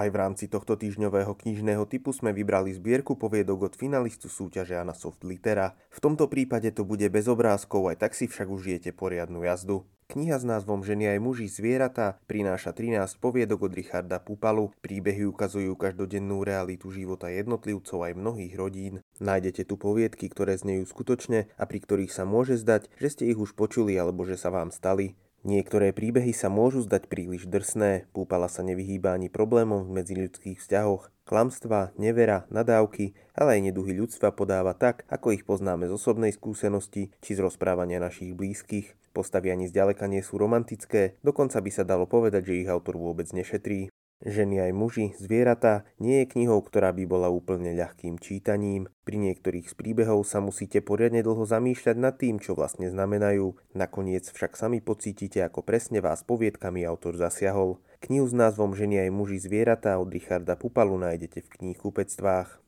Aj v rámci tohto týždňového knižného typu sme vybrali zbierku poviedok od finalistu súťaže Anna Soft Litera. V tomto prípade to bude bez obrázkov, aj tak si však užijete poriadnu jazdu. Kniha s názvom Ženy aj muži zvieratá prináša 13 poviedok od Richarda Pupalu. Príbehy ukazujú každodennú realitu života jednotlivcov aj mnohých rodín. Nájdete tu poviedky, ktoré znejú skutočne a pri ktorých sa môže zdať, že ste ich už počuli alebo že sa vám stali. Niektoré príbehy sa môžu zdať príliš drsné, púpala sa nevyhýba ani problémom v medziľudských vzťahoch. Klamstva, nevera, nadávky, ale aj neduhy ľudstva podáva tak, ako ich poznáme z osobnej skúsenosti či z rozprávania našich blízkych. Postavy ani zďaleka nie sú romantické, dokonca by sa dalo povedať, že ich autor vôbec nešetrí. Ženy aj muži, zvieratá nie je knihou, ktorá by bola úplne ľahkým čítaním. Pri niektorých z príbehov sa musíte poriadne dlho zamýšľať nad tým, čo vlastne znamenajú. Nakoniec však sami pocítite, ako presne vás poviedkami autor zasiahol. Knihu s názvom Ženy aj muži zvieratá od Richarda Pupalu nájdete v pectvách.